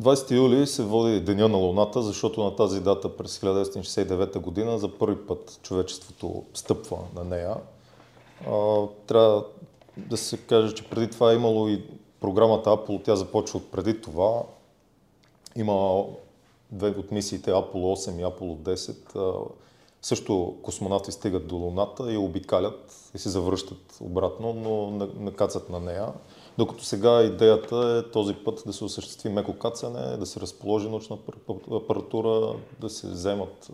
20 юли се води Деня на Луната, защото на тази дата през 1969 година за първи път човечеството стъпва на нея. А, трябва да се каже, че преди това е имало и програмата Apollo, тя започва от преди това. Има две от мисиите Apollo 8 и Apollo 10. Също космонавти стигат до Луната и обикалят и се завръщат обратно, но накацат на нея. Докато сега идеята е този път да се осъществи меко кацане, да се разположи научна апаратура, да се вземат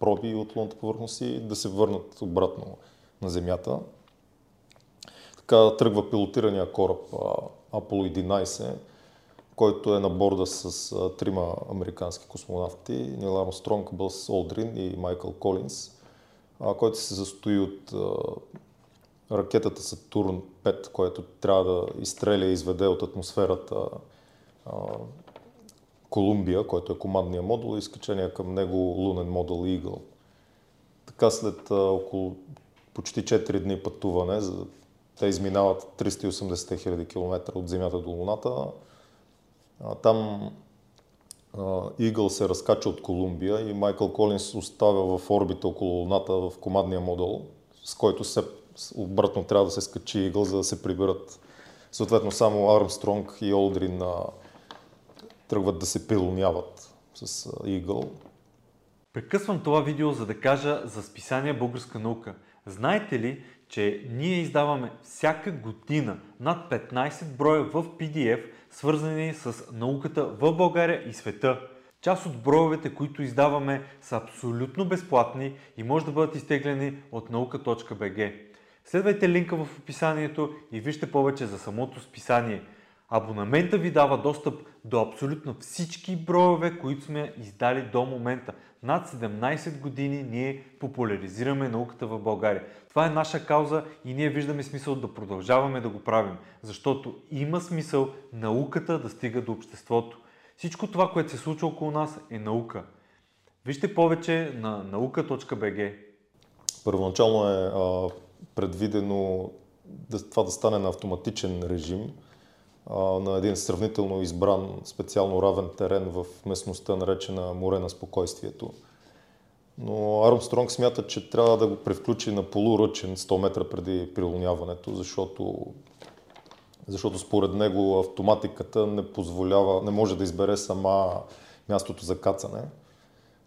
проби от лунната повърхност и да се върнат обратно на Земята. Така тръгва пилотирания кораб Apollo 11, който е на борда с трима американски космонавти, Нил Армстронг, Бълс Олдрин и Майкъл Колинс, който се състои от ракетата Сатурн 5, която трябва да изстреля и изведе от атмосферата Колумбия, който е командния модул и изкачения към него лунен модул Eagle. Така след около почти 4 дни пътуване, те изминават 380 000 км от Земята до Луната, там Eagle се разкача от Колумбия и Майкъл Колинс оставя в орбита около Луната в командния модул, с който се обратно трябва да се скачи Игъл, за да се приберат. Съответно, само Армстронг и Олдрин а, тръгват да се пилоняват с Игъл. Прекъсвам това видео, за да кажа за списание Българска наука. Знаете ли, че ние издаваме всяка година над 15 броя в PDF, свързани с науката в България и света. Част от броевете, които издаваме, са абсолютно безплатни и може да бъдат изтеглени от наука.bg. Следвайте линка в описанието и вижте повече за самото списание. Абонамента ви дава достъп до абсолютно всички броеве, които сме издали до момента. Над 17 години ние популяризираме науката в България. Това е наша кауза и ние виждаме смисъл да продължаваме да го правим, защото има смисъл науката да стига до обществото. Всичко това, което се случва около нас е наука. Вижте повече на наука.bg. Първоначално е а, предвидено да, това да стане на автоматичен режим, а, на един сравнително избран, специално равен терен в местността, наречена море на спокойствието. Но Армстронг смята, че трябва да го превключи на полуръчен 100 метра преди прилоняването, защото, защото според него автоматиката не позволява, не може да избере сама мястото за кацане.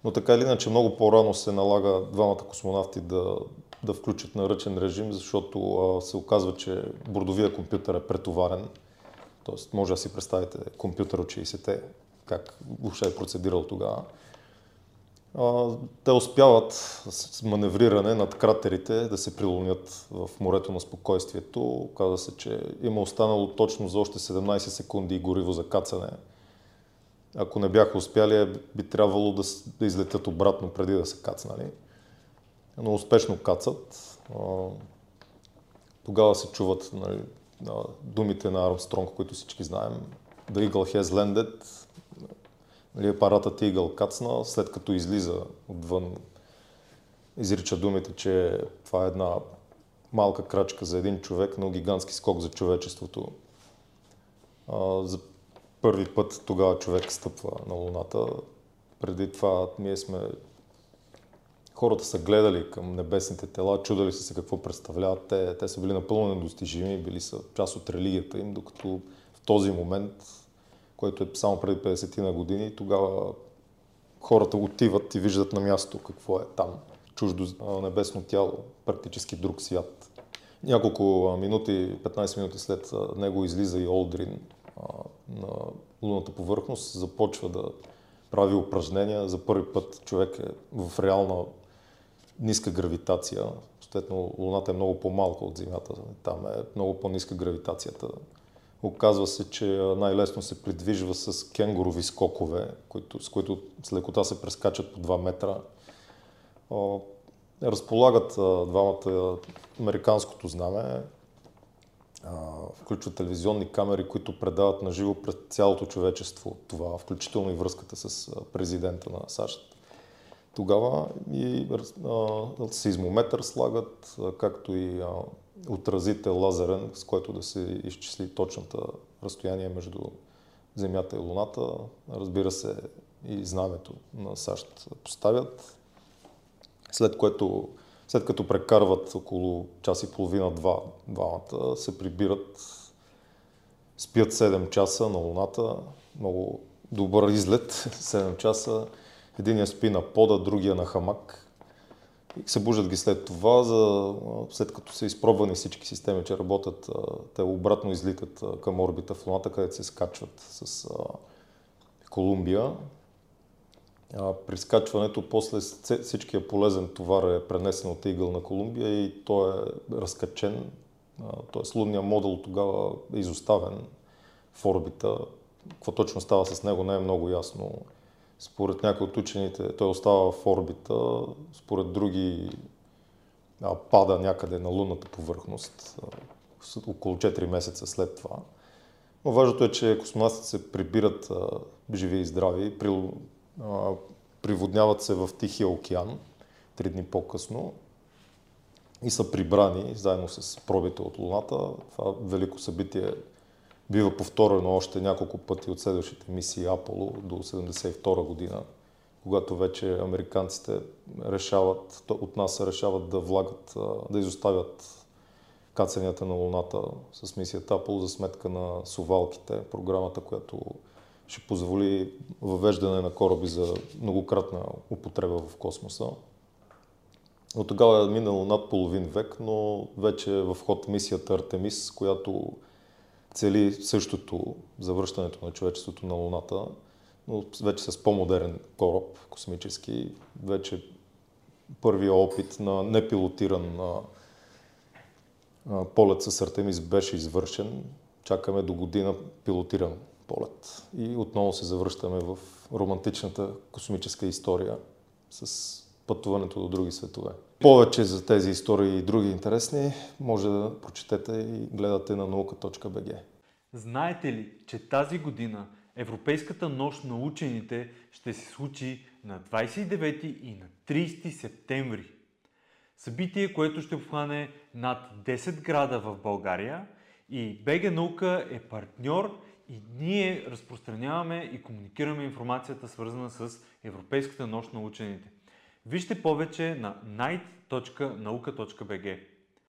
Но така или иначе много по-рано се налага двамата космонавти да, да включат на ръчен режим, защото а, се оказва, че бордовия компютър е претоварен. Тоест, може да си представите компютър от 60-те, как въобще е процедирал тогава. А, те успяват с маневриране над кратерите да се прилонят в морето на спокойствието. Оказва се, че има останало точно за още 17 секунди гориво за кацане. Ако не бяха успяли, би трябвало да, да излетят обратно преди да се кацнали но успешно кацат. Тогава се чуват нали, думите на Армстронг, които всички знаем. The Eagle has landed. Нали, апаратът Eagle кацна, след като излиза отвън, изрича думите, че това е една малка крачка за един човек, но гигантски скок за човечеството. За първи път тогава човек стъпва на Луната. Преди това ние сме хората са гледали към небесните тела, чудали са се какво представляват. Те, те са били напълно недостижими, били са част от религията им, докато в този момент, който е само преди 50 на години, тогава хората отиват и виждат на място какво е там. Чуждо небесно тяло, практически друг свят. Няколко минути, 15 минути след него излиза и Олдрин на лунната повърхност, започва да прави упражнения. За първи път човек е в реална ниска гравитация. Съответно, Луната е много по-малка от Земята. Там е много по-ниска гравитацията. Оказва се, че най-лесно се придвижва с кенгурови скокове, които, с които с лекота се прескачат по 2 метра. Разполагат двамата американското знаме, включват телевизионни камери, които предават на живо пред цялото човечество това, включително и връзката с президента на САЩ тогава и а, сизмометър слагат, а, както и а, отразител лазерен, с който да се изчисли точната разстояние между Земята и Луната. Разбира се, и знамето на САЩ поставят. След което, след като прекарват около час и половина-два двамата, се прибират, спят 7 часа на Луната, много добър излет, 7 часа. Единия спи на пода, другия на хамак. И се бужат ги след това, за, след като са изпробвани всички системи, че работят, те обратно излитат към орбита в Луната, където се скачват с Колумбия. При скачването после всичкия полезен товар е пренесен от Игъл на Колумбия и той е разкачен. Т.е. лунният модул тогава е изоставен в орбита. Какво точно става с него не е много ясно. Според някои от учените той остава в орбита, според други пада някъде на лунната повърхност около 4 месеца след това. Но важното е, че космонавтите се прибират живи и здрави, приводняват се в Тихия океан три дни по-късно и са прибрани заедно с пробите от Луната. Това велико събитие бива повторено още няколко пъти от следващите мисии Аполо до 1972 година, когато вече американците решават, от нас решават да влагат, да изоставят кацанията на Луната с мисията Аполо за сметка на сувалките, програмата, която ще позволи въвеждане на кораби за многократна употреба в космоса. От тогава е минало над половин век, но вече е в ход мисията Артемис, която цели същото завръщането на човечеството на Луната, но вече с по-модерен кораб, космически. Вече първия опит на непилотиран полет с Артемис беше извършен. Чакаме до година пилотиран полет. И отново се завръщаме в романтичната космическа история с пътуването до други светове. Повече за тези истории и други интересни може да прочетете и гледате на наука.bg. Знаете ли, че тази година Европейската нощ на учените ще се случи на 29 и на 30 септември? Събитие, което ще обхване над 10 града в България и БГ Наука е партньор и ние разпространяваме и комуникираме информацията свързана с Европейската нощ на учените. Вижте повече на night.nauka.bg